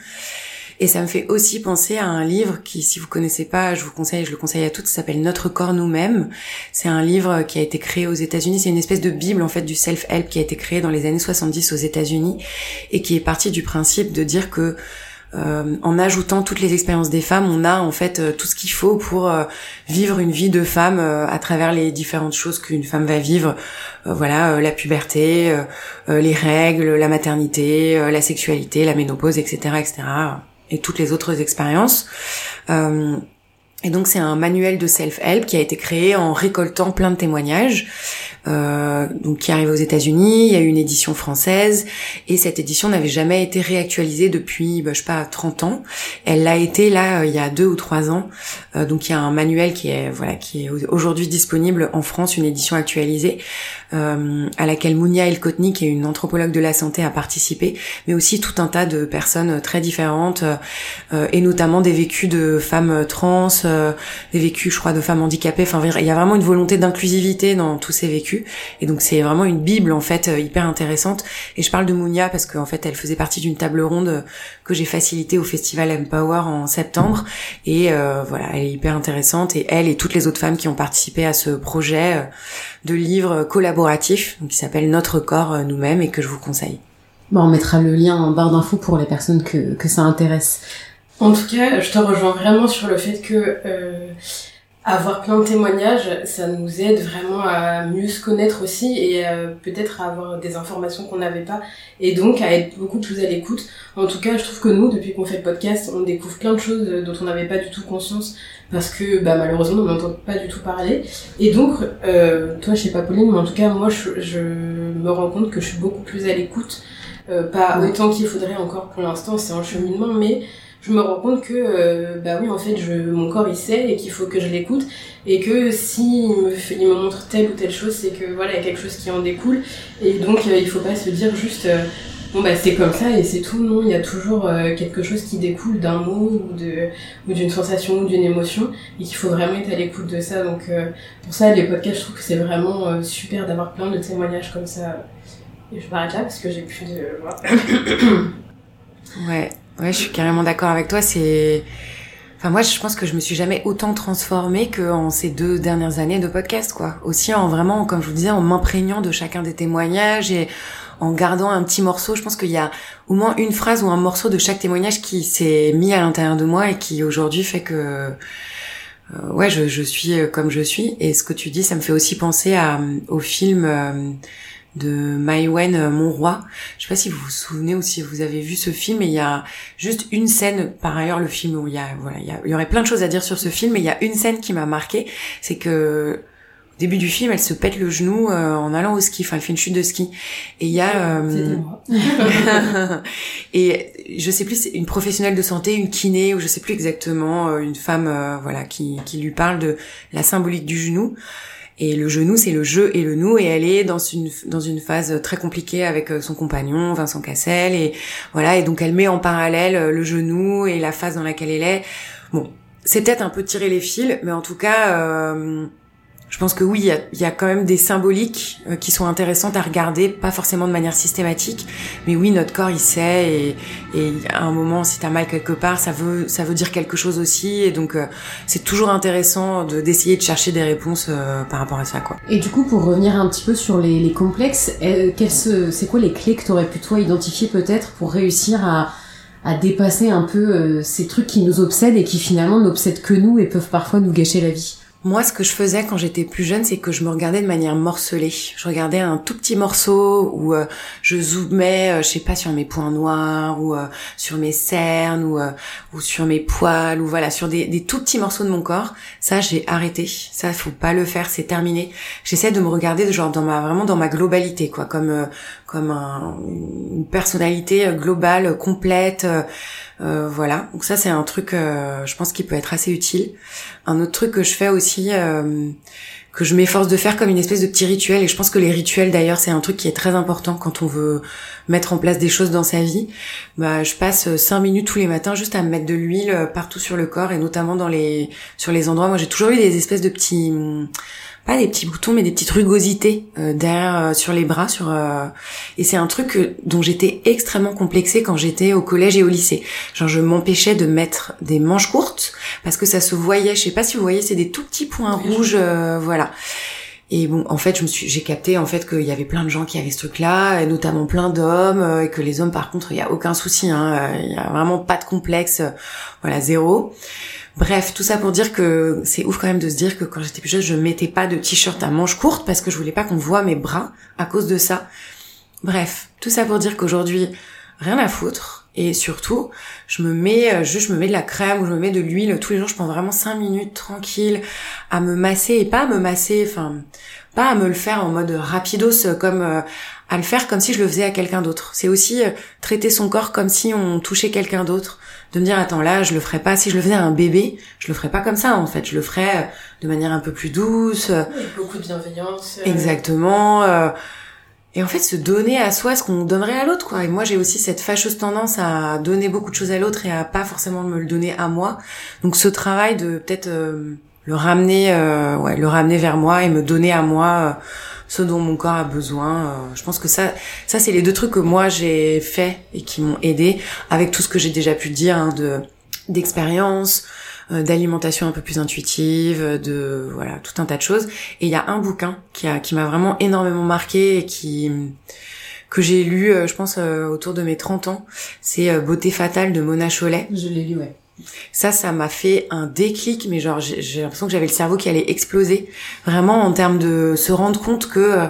Et ça me fait aussi penser à un livre qui, si vous connaissez pas, je vous conseille, je le conseille à toutes, s'appelle Notre corps nous-mêmes. C'est un livre qui a été créé aux États-Unis. C'est une espèce de bible en fait du self-help qui a été créé dans les années 70 aux États-Unis et qui est parti du principe de dire que euh, en ajoutant toutes les expériences des femmes, on a en fait euh, tout ce qu'il faut pour euh, vivre une vie de femme à travers les différentes choses qu'une femme va vivre. voilà, la puberté, les règles, la maternité, la sexualité, la ménopause, etc., etc et toutes les autres expériences. Euh, et donc c'est un manuel de self-help qui a été créé en récoltant plein de témoignages, euh, donc qui arrive aux États-Unis. Il y a eu une édition française et cette édition n'avait jamais été réactualisée depuis, bah, je sais pas, 30 ans. Elle l'a été là euh, il y a deux ou trois ans. Euh, donc il y a un manuel qui est voilà qui est aujourd'hui disponible en France, une édition actualisée euh, à laquelle Mounia Elkotni, qui est une anthropologue de la santé, a participé, mais aussi tout un tas de personnes très différentes, et notamment des vécus de femmes trans, des vécus, je crois, de femmes handicapées. Enfin, il y a vraiment une volonté d'inclusivité dans tous ces vécus, et donc c'est vraiment une bible en fait hyper intéressante. Et je parle de Mounia parce qu'en fait, elle faisait partie d'une table ronde que j'ai facilitée au festival Empower en septembre, et voilà, elle est hyper intéressante, et elle et toutes les autres femmes qui ont participé à ce projet de livres collaboratifs qui s'appelle Notre corps euh, nous-mêmes et que je vous conseille. Bon, on mettra le lien en barre d'infos pour les personnes que, que ça intéresse. En tout cas, je te rejoins vraiment sur le fait que euh, avoir plein de témoignages, ça nous aide vraiment à mieux se connaître aussi et euh, peut-être à avoir des informations qu'on n'avait pas et donc à être beaucoup plus à l'écoute. En tout cas, je trouve que nous, depuis qu'on fait le podcast, on découvre plein de choses dont on n'avait pas du tout conscience parce que bah, malheureusement on n'entend pas du tout parler. Et donc, euh, toi je sais pas Pauline, mais en tout cas moi je, je me rends compte que je suis beaucoup plus à l'écoute, euh, pas autant qu'il faudrait encore pour l'instant, c'est en cheminement, mais je me rends compte que euh, bah oui en fait je, mon corps il sait et qu'il faut que je l'écoute. Et que si il me, il me montre telle ou telle chose c'est que voilà il y a quelque chose qui en découle. Et donc euh, il faut pas se dire juste euh, bon bah c'est comme ça et c'est tout. Non il y a toujours euh, quelque chose qui découle d'un mot ou de ou d'une sensation ou d'une émotion et qu'il faut vraiment être à l'écoute de ça. Donc pour ça les podcasts je trouve que c'est vraiment super d'avoir plein de témoignages comme ça. Et je m'arrête là parce que j'ai plus de ouais ouais je suis carrément d'accord avec toi c'est Enfin, moi, je pense que je me suis jamais autant transformée qu'en ces deux dernières années de podcast, quoi. Aussi en vraiment, comme je vous disais, en m'imprégnant de chacun des témoignages et en gardant un petit morceau. Je pense qu'il y a au moins une phrase ou un morceau de chaque témoignage qui s'est mis à l'intérieur de moi et qui aujourd'hui fait que euh, ouais, je, suis euh, comme je suis. Et ce que tu dis, ça me fait aussi penser à, au film euh, de Maïwen Monroy. Je sais pas si vous vous souvenez ou si vous avez vu ce film. Et il y a juste une scène. Par ailleurs, le film où il y a voilà, il y, a, il y aurait plein de choses à dire sur ce film, mais il y a une scène qui m'a marqué, c'est que début du film, elle se pète le genou euh, en allant au ski. Enfin, elle fait une chute de ski. Et il y a euh... et je sais plus, une professionnelle de santé, une kiné ou je sais plus exactement, euh, une femme, euh, voilà, qui qui lui parle de la symbolique du genou. Et le genou, c'est le jeu et le nous, et elle est dans une dans une phase très compliquée avec son compagnon Vincent Cassel, et voilà, et donc elle met en parallèle le genou et la phase dans laquelle elle est. Bon, c'est peut-être un peu tirer les fils, mais en tout cas, euh, je pense que oui, il y a, y a, quand même des symboliques euh, qui sont intéressantes à regarder, pas forcément de manière systématique, mais oui, notre corps il sait et, et à un moment, si t'as mal quelque part, ça veut ça veut dire quelque chose aussi, et donc euh, c'est toujours intéressant de d'essayer de chercher des réponses euh, par rapport à ça, quoi. Et du coup, pour revenir un petit peu sur les, les complexes, c'est quoi les clés que t'aurais pu toi identifier peut-être pour réussir à à dépasser un peu ces trucs qui nous obsèdent et qui finalement n'obsèdent que nous et peuvent parfois nous gâcher la vie? Moi, ce que je faisais quand j'étais plus jeune, c'est que je me regardais de manière morcelée. Je regardais un tout petit morceau où euh, je zoomais, euh, je sais pas, sur mes points noirs ou euh, sur mes cernes ou, ou sur mes poils ou voilà, sur des, des, tout petits morceaux de mon corps. Ça, j'ai arrêté. Ça, faut pas le faire, c'est terminé. J'essaie de me regarder genre dans ma vraiment dans ma globalité, quoi, comme comme un, une personnalité globale, complète. Euh, voilà, donc ça c'est un truc, euh, je pense, qui peut être assez utile. Un autre truc que je fais aussi, euh, que je m'efforce de faire comme une espèce de petit rituel, et je pense que les rituels d'ailleurs c'est un truc qui est très important quand on veut mettre en place des choses dans sa vie. Bah, je passe cinq minutes tous les matins juste à me mettre de l'huile partout sur le corps et notamment dans les sur les endroits. Moi j'ai toujours eu des espèces de petits pas des petits boutons mais des petites rugosités euh, derrière euh, sur les bras sur euh, et c'est un truc dont j'étais extrêmement complexée quand j'étais au collège et au lycée. Genre je m'empêchais de mettre des manches courtes parce que ça se voyait je sais pas si vous voyez c'est des tout petits points rouges voilà. Et bon, en fait, je me suis, j'ai capté en fait qu'il y avait plein de gens qui avaient ce truc-là, et notamment plein d'hommes, et que les hommes, par contre, il y a aucun souci, hein, il y a vraiment pas de complexe, voilà, zéro. Bref, tout ça pour dire que c'est ouf quand même de se dire que quand j'étais plus jeune, je mettais pas de t-shirt à manches courtes parce que je voulais pas qu'on voit mes bras à cause de ça. Bref, tout ça pour dire qu'aujourd'hui, rien à foutre. Et surtout, je me mets, euh, juste, je me mets de la crème ou je me mets de l'huile tous les jours. Je prends vraiment cinq minutes tranquille à me masser et pas à me masser, enfin, pas à me le faire en mode rapidos comme euh, à le faire comme si je le faisais à quelqu'un d'autre. C'est aussi euh, traiter son corps comme si on touchait quelqu'un d'autre. De me dire attends là je le ferais pas si je le faisais à un bébé, je le ferais pas comme ça en fait. Je le ferais de manière un peu plus douce. beaucoup de bienveillance. Exactement. Et en fait, se donner à soi ce qu'on donnerait à l'autre, quoi. Et moi, j'ai aussi cette fâcheuse tendance à donner beaucoup de choses à l'autre et à pas forcément me le donner à moi. Donc, ce travail de peut-être euh, le ramener, euh, ouais, le ramener vers moi et me donner à moi euh, ce dont mon corps a besoin. je pense que ça, ça, c'est les deux trucs que moi j'ai fait et qui m'ont aidé avec tout ce que j'ai déjà pu dire hein, de d'expérience, euh, d'alimentation un peu plus intuitive, de voilà tout un tas de choses. Et il y a un bouquin qui a qui m'a vraiment énormément marqué et qui que j'ai lu, euh, je pense euh, autour de mes 30 ans. C'est Beauté fatale de Mona Cholet. Je l'ai lu, ouais. Ça, ça m'a fait un déclic, mais genre j'ai l'impression que j'avais le cerveau qui allait exploser, vraiment en termes de se rendre compte que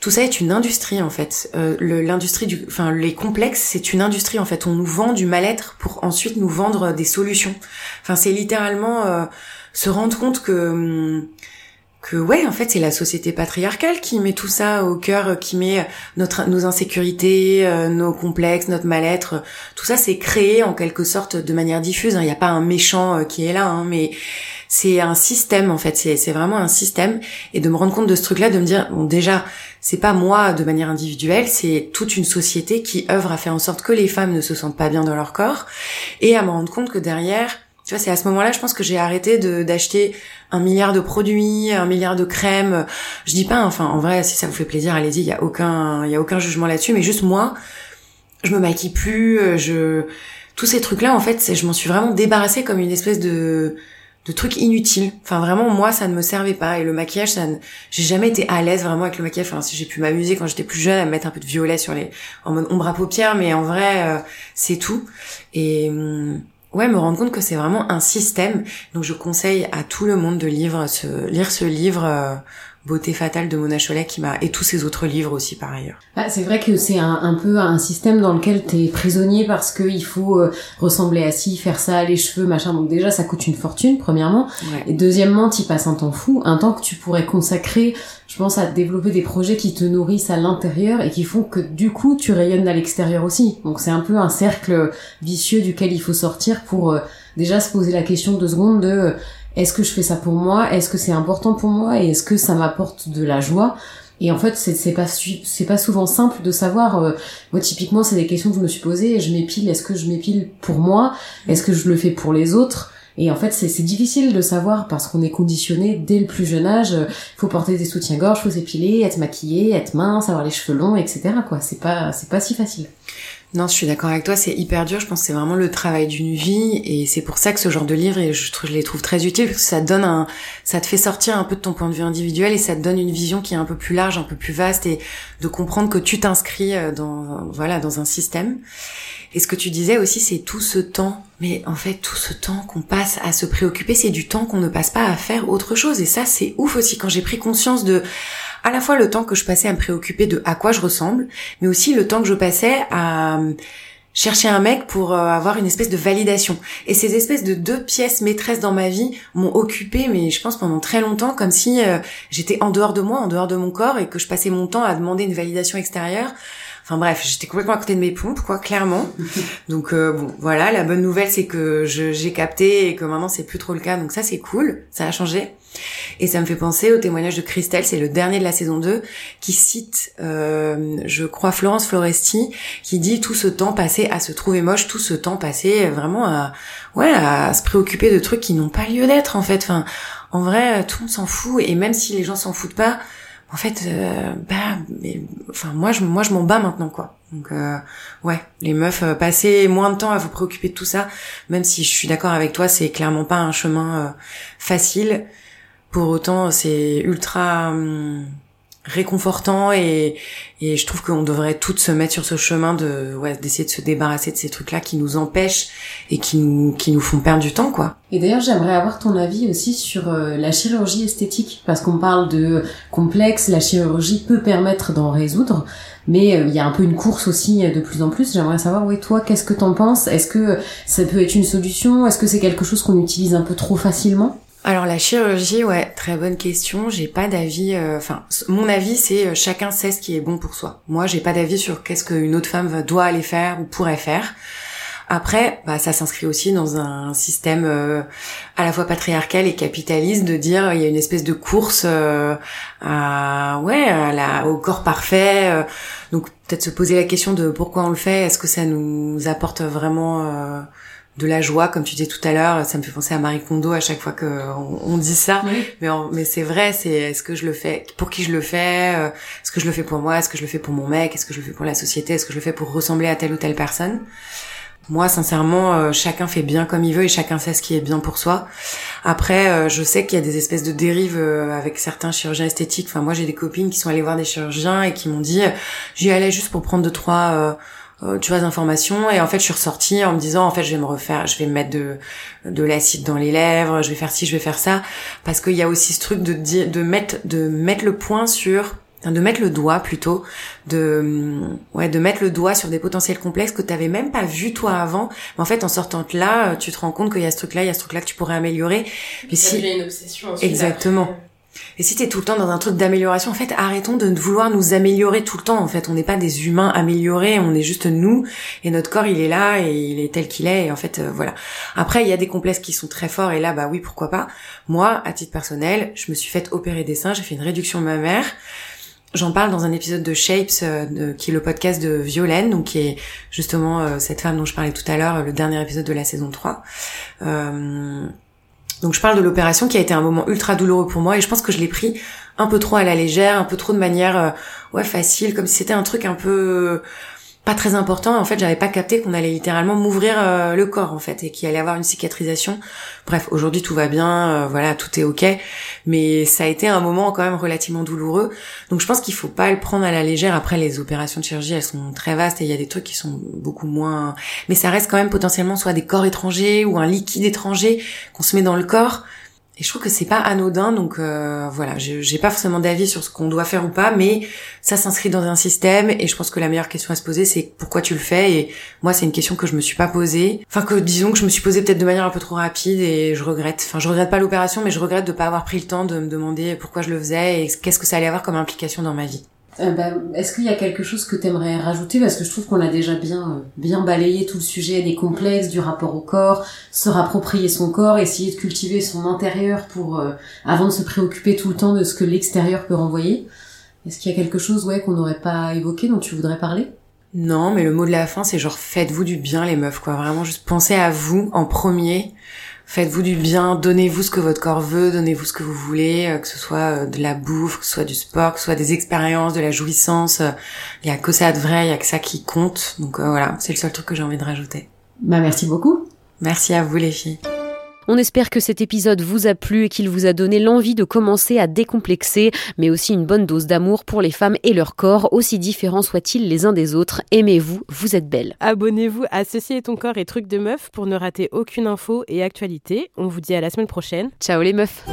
tout ça est une industrie en fait. Euh, l'industrie du, enfin les complexes, c'est une industrie en fait. On nous vend du mal-être pour ensuite nous vendre des solutions. Enfin c'est littéralement euh, se rendre compte que hum, que ouais en fait c'est la société patriarcale qui met tout ça au cœur, qui met notre nos insécurités, euh, nos complexes, notre mal-être. Tout ça c'est créé en quelque sorte de manière diffuse. Il n'y a pas un méchant qui est là, hein, mais c'est un système en fait, c'est vraiment un système et de me rendre compte de ce truc-là, de me dire bon déjà c'est pas moi de manière individuelle, c'est toute une société qui œuvre à faire en sorte que les femmes ne se sentent pas bien dans leur corps et à me rendre compte que derrière tu vois, c'est à ce moment-là, je pense que j'ai arrêté d'acheter un milliard de produits, un milliard de crèmes. Je dis pas, enfin, en vrai, si ça vous fait plaisir, allez-y, il y a aucun, il y a aucun jugement là-dessus. Mais juste moi, je me maquille plus, je, tous ces trucs-là, en fait, je m'en suis vraiment débarrassée comme une espèce de, de trucs inutiles. Enfin vraiment moi ça ne me servait pas et le maquillage ça j'ai jamais été à l'aise vraiment avec le maquillage. Enfin si j'ai pu m'amuser quand j'étais plus jeune à mettre un peu de violet sur les en mode ombre à paupières mais en vrai euh, c'est tout et hum, ouais me rendre compte que c'est vraiment un système. Donc je conseille à tout le monde de lire ce lire ce livre euh, Beauté fatale de Mona Cholet qui m'a et tous ses autres livres aussi par ailleurs. Ah, c'est vrai que c'est un, un, peu un système dans lequel t'es prisonnier parce que il faut euh, ressembler à ci, faire ça, les cheveux, machin. Donc déjà ça coûte une fortune premièrement et deuxièmement t'y passes un temps fou, un temps que tu pourrais consacrer, je pense à développer des projets qui te nourrissent à l'intérieur et qui font que du coup tu rayonnes à l'extérieur aussi. Donc c'est un peu un cercle vicieux duquel il faut sortir pour euh, déjà se poser la question deux secondes de est-ce que je fais ça pour moi? Est-ce que c'est important pour moi? Et est-ce que ça m'apporte de la joie? Et en fait, c'est pas c'est pas souvent simple de savoir. Euh, moi, typiquement, c'est des questions que je me suis posées. Je m'épile. Est-ce que je m'épile pour moi? Est-ce que je le fais pour les autres? Et en fait, c'est difficile de savoir parce qu'on est conditionné dès le plus jeune âge. Il faut porter des soutiens-gorge, faut s'épiler, être maquillé, être mince, avoir les cheveux longs, etc. Quoi, c'est pas c'est pas si facile. Non, je suis d'accord avec toi, c'est hyper dur. Je pense que c'est vraiment le travail d'une vie, et c'est pour ça que ce genre de livre, je, je les trouve très utiles, parce que ça donne un, ça te fait sortir un peu de ton point de vue individuel et ça te donne une vision qui est un peu plus large, un peu plus vaste, et de comprendre que tu t'inscris euh, dans, voilà, dans un système. Et ce que tu disais aussi, c'est tout ce temps. Mais en fait, tout ce temps qu'on passe à se préoccuper, c'est du temps qu'on ne passe pas à faire autre chose. Et ça, c'est ouf aussi. Quand j'ai pris conscience de, à la fois le temps que je passais à me préoccuper de à quoi je ressemble, mais aussi le temps que je passais à euh, chercher un mec pour euh, avoir une espèce de validation. Et ces espèces de deux pièces maîtresses dans ma vie m'ont occupée, mais je pense pendant très longtemps, comme si euh, j'étais en dehors de moi, en dehors de mon corps, et que je passais mon temps à demander une validation extérieure. Enfin bref, j'étais complètement à côté de mes pompes, quoi, clairement. Donc bon, voilà, la bonne nouvelle c'est que j'ai capté et que maintenant c'est plus trop le cas, donc ça c'est cool, ça a changé. Et ça me fait penser au témoignage de Christelle, c'est le dernier de la saison 2, qui cite, euh, je crois, Florence Floresti, qui dit tout ce temps passé à se trouver moche, tout ce temps passé vraiment à, ouais, à se préoccuper de trucs qui n'ont pas lieu d'être, en fait. Enfin, en vrai, tout le monde s'en fout, et même si les gens s'en foutent pas, en fait, euh, bah, mais, enfin, moi, je, moi, je m'en bats maintenant, quoi. Donc, euh, ouais, les meufs, euh, passez moins de temps à vous préoccuper de tout ça, même si je suis d'accord avec toi, c'est clairement pas un chemin facile. Pour autant, c'est ultra hum, réconfortant et, et je trouve qu'on devrait toutes se mettre sur ce chemin de d'essayer de se débarrasser de ces trucs là qui nous empêchent et qui nous qui nous font perdre du temps quoi. Et d'ailleurs j'aimerais avoir ton avis aussi sur euh, la chirurgie esthétique parce qu'on parle de complexe, la chirurgie peut permettre d'en résoudre. Mais euh, il y a un peu une course aussi euh, de plus en plus. J'aimerais savoir, oui, toi, qu'est-ce que t'en penses? Est-ce que ça peut être une solution? Est-ce que c'est quelque chose qu'on utilise un peu trop facilement? Alors la chirurgie, ouais, très bonne question. J'ai pas d'avis. Euh, enfin, mon avis, c'est euh, chacun sait ce qui est bon pour soi. Moi, j'ai pas d'avis sur qu'est-ce qu'une autre femme doit aller faire ou pourrait faire. Après, bah, ça s'inscrit aussi dans un système euh, à la fois patriarcal et capitaliste de dire il y a une espèce de course à ouais au corps parfait. donc peut-être se poser la question de pourquoi on le fait. Est-ce que ça nous apporte vraiment de la joie, comme tu disais tout à l'heure. Ça me fait penser à Marie Kondo à chaque fois qu'on on dit ça. Mais, mais c'est vrai, c'est est-ce que je le fais pour qui je le fais euh, Est-ce que je le fais pour moi Est-ce que je le fais pour mon mec Est-ce que je le fais pour la société Est-ce que je le fais pour ressembler à telle ou telle personne? Moi, sincèrement, euh, chacun fait bien comme il veut et chacun sait ce qui est bien pour soi. Après, euh, je sais qu'il y a des espèces de dérives avec certains chirurgiens esthétiques. Enfin, moi, j'ai des copines qui sont allées voir des chirurgiens et qui m'ont dit, j'y allais juste pour prendre deux trois euh, tu vois d'informations. Et en fait je suis ressortie en me disant en fait je vais me refaire je vais me mettre de de l'acide dans les lèvres je vais faire ci je vais faire ça. Parce qu'il y a aussi ce truc de de mettre de mettre le point sur de mettre le doigt plutôt de ouais de mettre le doigt sur des potentiels complexes que tu avais même pas vu toi avant. Mais en fait en sortant de là tu te rends compte qu'il y a ce truc là il y a ce truc là que tu pourrais améliorer. Mais si une obsession exactement et si t'es tout le temps dans un truc d'amélioration, en fait, arrêtons de vouloir nous améliorer tout le temps. En fait, on n'est pas des humains améliorés, on est juste nous. Et notre corps, il est là et il est tel qu'il est. Et en fait, euh, voilà. Après, il y a des complexes qui sont très forts. Et là, bah oui, pourquoi pas. Moi, à titre personnel, je me suis fait opérer des seins. J'ai fait une réduction de ma mère. J'en parle dans un épisode de Shapes, euh, qui est le podcast de Violaine, donc qui est justement euh, cette femme dont je parlais tout à l'heure, le dernier épisode de la saison 3. Donc je parle de l'opération qui a été un moment ultra douloureux pour moi et je pense que je l'ai pris un peu trop à la légère, un peu trop de manière euh, ouais facile, comme si c'était un truc un peu pas très important. En fait, j'avais pas capté qu'on allait littéralement m'ouvrir euh, le corps en fait et qu'il allait avoir une cicatrisation. Bref, aujourd'hui tout va bien, euh, voilà, tout est ok, mais ça a été un moment quand même relativement douloureux. Donc je pense qu'il faut pas le prendre à la légère. Après, les opérations de chirurgie, elles sont très vastes et il y a des trucs qui sont beaucoup moins, mais ça reste quand même potentiellement soit des corps étrangers ou un liquide étranger qu'on se met dans le corps. Et je trouve que c'est pas anodin, donc euh, voilà, j'ai pas forcément d'avis sur ce qu'on doit faire ou pas, mais ça s'inscrit dans un système et je pense que la meilleure question à se poser, c'est pourquoi tu le fais. Et moi, c'est une question que je me suis pas posée, enfin que disons que je me suis posée peut-être de manière un peu trop rapide et je regrette. Enfin, je regrette pas l'opération, mais je regrette de pas avoir pris le temps de me demander pourquoi je le faisais et qu'est-ce que ça allait avoir comme implication dans ma vie. Euh, bah, est-ce qu'il y a quelque chose que tu aimerais rajouter? Parce que je trouve qu'on a déjà bien, euh, bien balayé tout le sujet des complexes, du rapport au corps, se rapproprier son corps, essayer de cultiver son intérieur pour euh, avant de se préoccuper tout le temps de ce que l'extérieur peut renvoyer. Est-ce qu'il y a quelque chose ouais, qu'on n'aurait pas évoqué, dont tu voudrais parler? Non, mais le mot de la fin, c'est genre faites-vous du bien les meufs, quoi. Vraiment, juste pensez à vous en premier faites-vous du bien, donnez-vous ce que votre corps veut, donnez-vous ce que vous voulez, euh, que ce soit euh, de la bouffe, que ce soit du sport, que ce soit des expériences, de la jouissance. Euh, il y a que ça de vrai, il y a que ça qui compte. Donc voilà, c'est le seul truc que j'ai envie de rajouter. Bah merci beaucoup. Merci à vous les filles. On espère que cet épisode vous a plu et qu'il vous a donné l'envie de commencer à décomplexer, mais aussi une bonne dose d'amour pour les femmes et leur corps, aussi différents soient-ils les uns des autres. Aimez-vous, vous êtes belle. Abonnez-vous à Ceci est ton corps et trucs de meuf pour ne rater aucune info et actualité. On vous dit à la semaine prochaine. Ciao les meufs